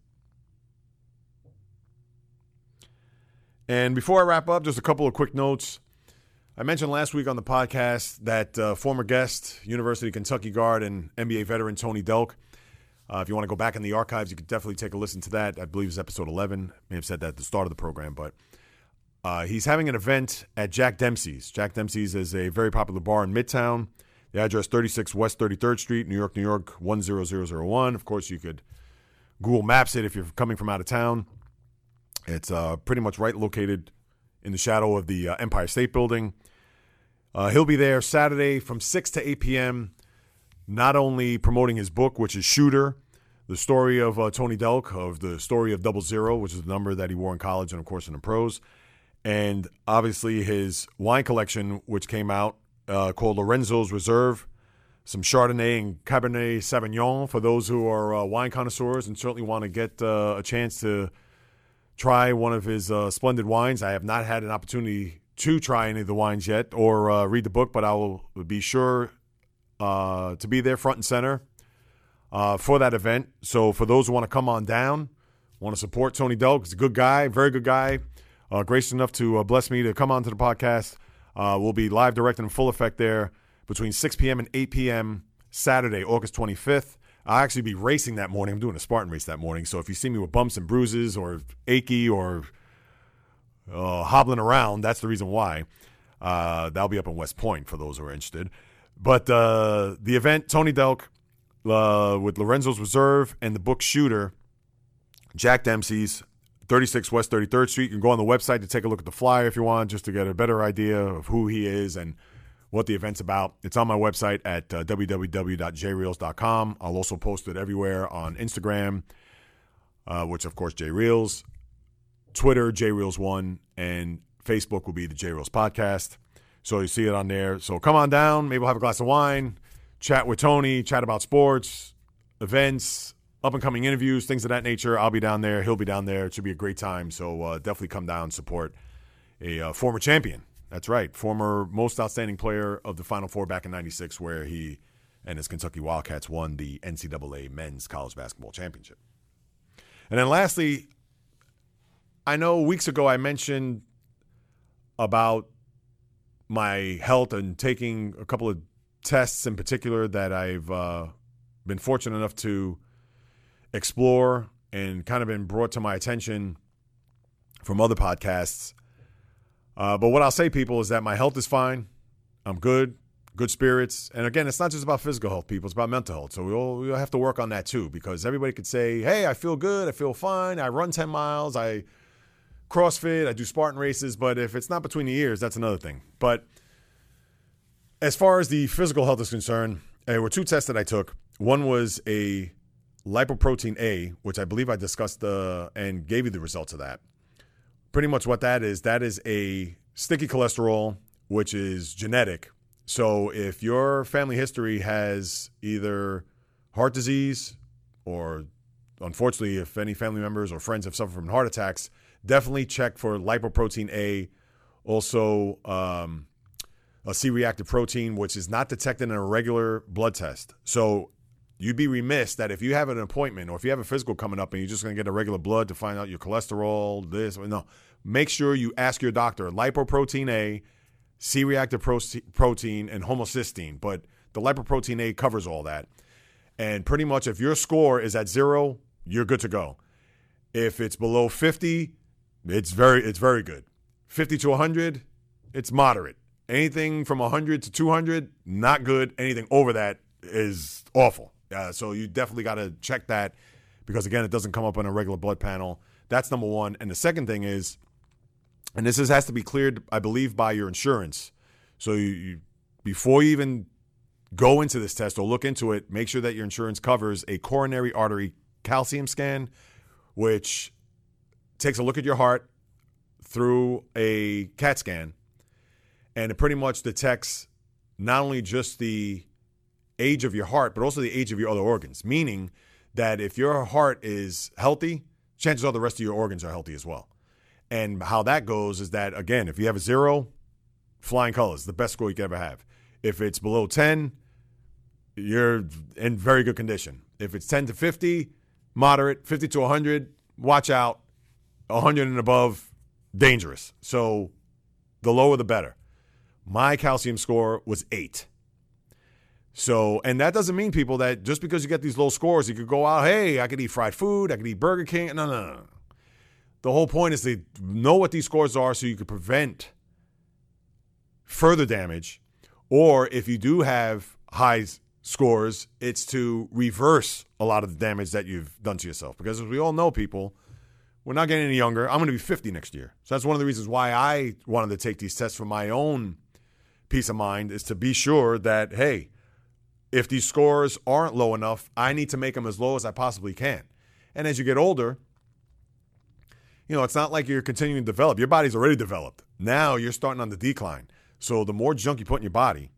And before I wrap up, just a couple of quick notes. I mentioned last week on the podcast that uh, former guest, University of Kentucky guard and NBA veteran Tony Delk. Uh, if you want to go back in the archives, you could definitely take a listen to that. I believe it's episode 11. May have said that at the start of the program, but uh, he's having an event at Jack Dempsey's. Jack Dempsey's is a very popular bar in Midtown. The address 36 West 33rd Street, New York, New York 10001. Of course, you could Google Maps it if you're coming from out of town. It's uh, pretty much right located in the shadow of the uh, Empire State Building. Uh, he'll be there Saturday from 6 to 8 p.m., not only promoting his book, which is Shooter, the story of uh, Tony Delk, of the story of Double Zero, which is the number that he wore in college and, of course, in the pros, and obviously his wine collection, which came out uh, called Lorenzo's Reserve, some Chardonnay and Cabernet Sauvignon for those who are uh, wine connoisseurs and certainly want to get uh, a chance to try one of his uh, splendid wines. I have not had an opportunity to try any of the wines yet or uh, read the book, but I will be sure uh, to be there front and center for that event. So for those who want to come on down, want to support Tony Delk, he's a good guy, very good guy, gracious enough to bless me to come on to the podcast. we'll be live direct in full effect there between 6 p.m. and 8 p.m. Saturday, August 25th. I'll actually be racing that morning. I'm doing a Spartan race that morning. So if you see me with bumps and bruises or achy or uh, hobbling around, that's the reason why. Uh, that'll be up in West Point for those who are interested. But uh, the event, Tony Delk uh, with Lorenzo's Reserve and the book Shooter, Jack Dempsey's, 36 West 33rd Street. You can go on the website to take a look at the flyer if you want, just to get a better idea of who he is and – what the event's about. It's on my website at uh, www.jayreelz.com. I'll also post it everywhere on Instagram, uh, which of course JReels, Twitter JReels1, and Facebook will be the JAYREELZ podcast. So you see it on there. So come on down. Maybe we'll have a glass of wine, chat with Tony, chat about sports, events, up and coming interviews, things of that nature. I'll be down there. He'll be down there. It should be a great time. So uh, definitely come down, support a uh, former champion that's right. Former most outstanding player of the Final Four back in 96, where he and his Kentucky Wildcats won the NCAA men's college basketball championship. And then lastly, I know weeks ago I mentioned about my health and taking a couple of tests in particular that I've uh, been fortunate enough to explore and kind of been brought to my attention from other podcasts. Uh, but what I'll say, people, is that my health is fine. I'm good, good spirits. And again, it's not just about physical health, people. It's about mental health. So we all, we have to work on that too because everybody could say, hey, I feel good. I feel fine. I run 10 miles. I CrossFit. I do Spartan races. But if it's not between the ears, that's another thing. But as far as the physical health is concerned, there were two tests that I took. One was a lipoprotein A, which I believe I discussed uh, and gave you the results of that pretty much what that is that is a sticky cholesterol which is genetic. So if your family history has either heart disease or unfortunately if any family members or friends have suffered from heart attacks definitely check for lipoprotein a. Also um, a c-reactive protein which is not detected in a regular blood test. So you'd be remiss that if you have an appointment or if you have a physical coming up and you're just going to get a regular blood to find out your cholesterol, this, no, make sure you ask your doctor lipoprotein A, C reactive protein, and homocysteine. But the lipoprotein A covers all that. And pretty much if your score is at zero, you're good to go. If it's below 50, it's very it's very good. 50 to 100, it's moderate. Anything from 100 to 200, not good. Anything over that is awful. Uh, so you definitely got to check that because again, it doesn't come up on a regular blood panel. That's number one. And the second thing is, and this is, has to be cleared, I believe, by your insurance. So you, you, before you even go into this test or look into it, make sure that your insurance covers a coronary artery calcium scan, which takes a look at your heart through a CAT scan, and it pretty much detects not only just the age of your heart, but also the age of your other organs. Meaning that if your heart is healthy, chances are the rest of your organs are healthy as well. And how that goes is that, again, if you have a zero, flying colors, the best score you could ever have. If it's below 10, you're in very good condition. If it's 10 to 50, moderate, 50 to 100, watch out. 100 and above, dangerous. So the lower the better. My calcium score was eight. So, and that doesn't mean people that just because you get these low scores, you could go out, hey, I could eat fried food, I could eat Burger King. No, no, no. The whole point is to know what these scores are so you can prevent further damage. Or if you do have high scores, it's to reverse a lot of the damage that you've done to yourself. Because as we all know, people, we're not getting any younger. I'm going to be 50 next year. So that's one of the reasons why I wanted to take these tests for my own peace of mind is to be sure that, hey, if these scores aren't low enough, I need to make them as low as I possibly can. And as you get older, you know, it's not like you're continuing to develop. Your body's already developed. Now you're starting on the decline. So the more junk you put in your body,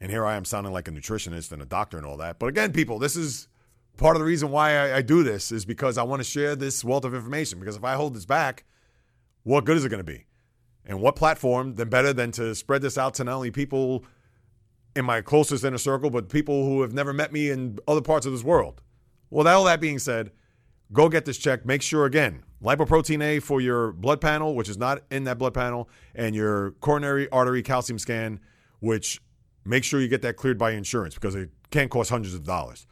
and here I am sounding like a nutritionist and a doctor and all that. But again, people, this is part of the reason why I, I do this is because I want to share this wealth of information. Because if I hold this back, what good is it going to be? And what platform then better than to spread this out to not only people in my closest inner circle, but people who have never met me in other parts of this world? Well, that, all that being said, go get this check. Make sure again, lipoprotein A for your blood panel, which is not in that blood panel, and your coronary artery calcium scan, which make sure you get that cleared by insurance because it can cost hundreds of dollars.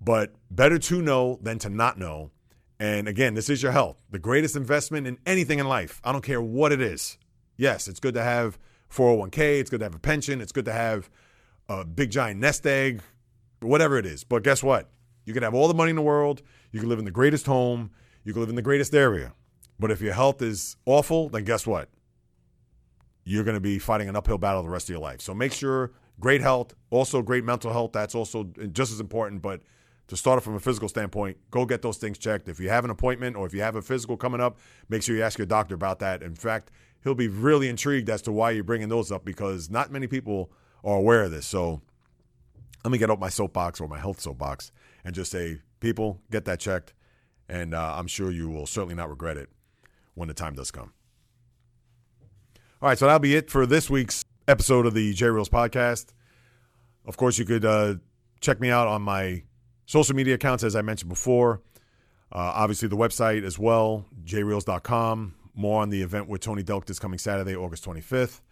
But better to know than to not know. And again, this is your health, the greatest investment in anything in life. I don't care what it is. Yes, it's good to have 401k, it's good to have a pension, it's good to have a big giant nest egg, whatever it is. But guess what? You can have all the money in the world, you can live in the greatest home, you can live in the greatest area. But if your health is awful, then guess what? You're going to be fighting an uphill battle the rest of your life. So make sure great health, also great mental health. That's also just as important. But to start it from a physical standpoint, go get those things checked. If you have an appointment or if you have a physical coming up, make sure you ask your doctor about that. In fact, he'll be really intrigued as to why you're bringing those up because not many people are aware of this. So let me get up my soapbox or my health soapbox and just say, people, get that checked and uh, I'm sure you will certainly not regret it when the time does come. All right, so that'll be it for this week's episode of the JAYREELZ podcast. Of course, you could uh, check me out on my social media accounts, as I mentioned before. Uh, obviously, the website as well, jayreelz.com. More on the event with Tony Delk this coming Saturday, August 25th.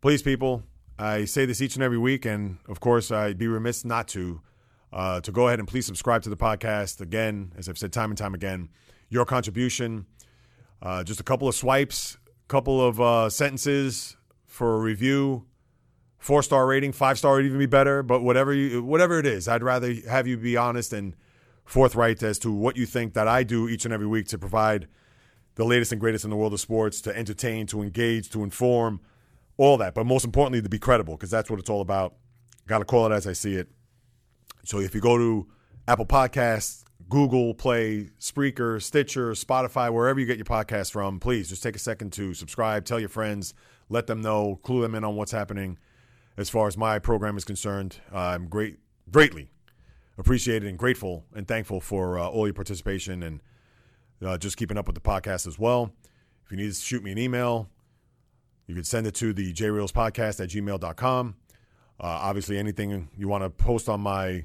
Please, people, I say this each and every week, and of course, I'd be remiss not to uh, to go ahead and please subscribe to the podcast. Again, as I've said time and time again, your contribution, uh, just a couple of swipes, a couple of uh, sentences for a review, four star rating, five star would even be better. But whatever you, whatever it is, I'd rather have you be honest and forthright as to what you think that I do each and every week to provide the latest and greatest in the world of sports, to entertain, to engage, to inform, all that. But most importantly, to be credible, because that's what it's all about. Got to call it as I see it. So if you go to Apple Podcasts, Google Play, Spreaker, Stitcher, Spotify, wherever you get your podcast from, please just take a second to subscribe, tell your friends, let them know, clue them in on what's happening. As far as my program is concerned, I'm great, greatly appreciated and grateful and thankful for uh, all your participation and uh, just keeping up with the podcast as well. If you need to shoot me an email, you can send it to the jayreelzpodcast at gmail.com. Uh, obviously, anything you want to post on my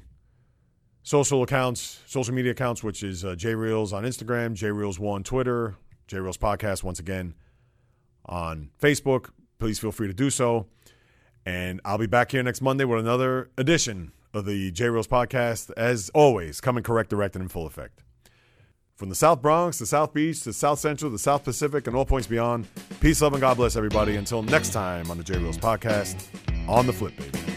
social accounts, social media accounts, which is uh, JReels on Instagram, JReels1 on Twitter, JAYREELZ Podcast once again on Facebook. Please feel free to do so. And I'll be back here next Monday with another edition of the JAYREELZ Podcast, as always, coming correct, direct, and in full effect. From the South Bronx, to South Beach, to South Central, to South Pacific, and all points beyond, peace, love, and God bless everybody. Until next time on the JAYREELZ Podcast, on the flip, baby.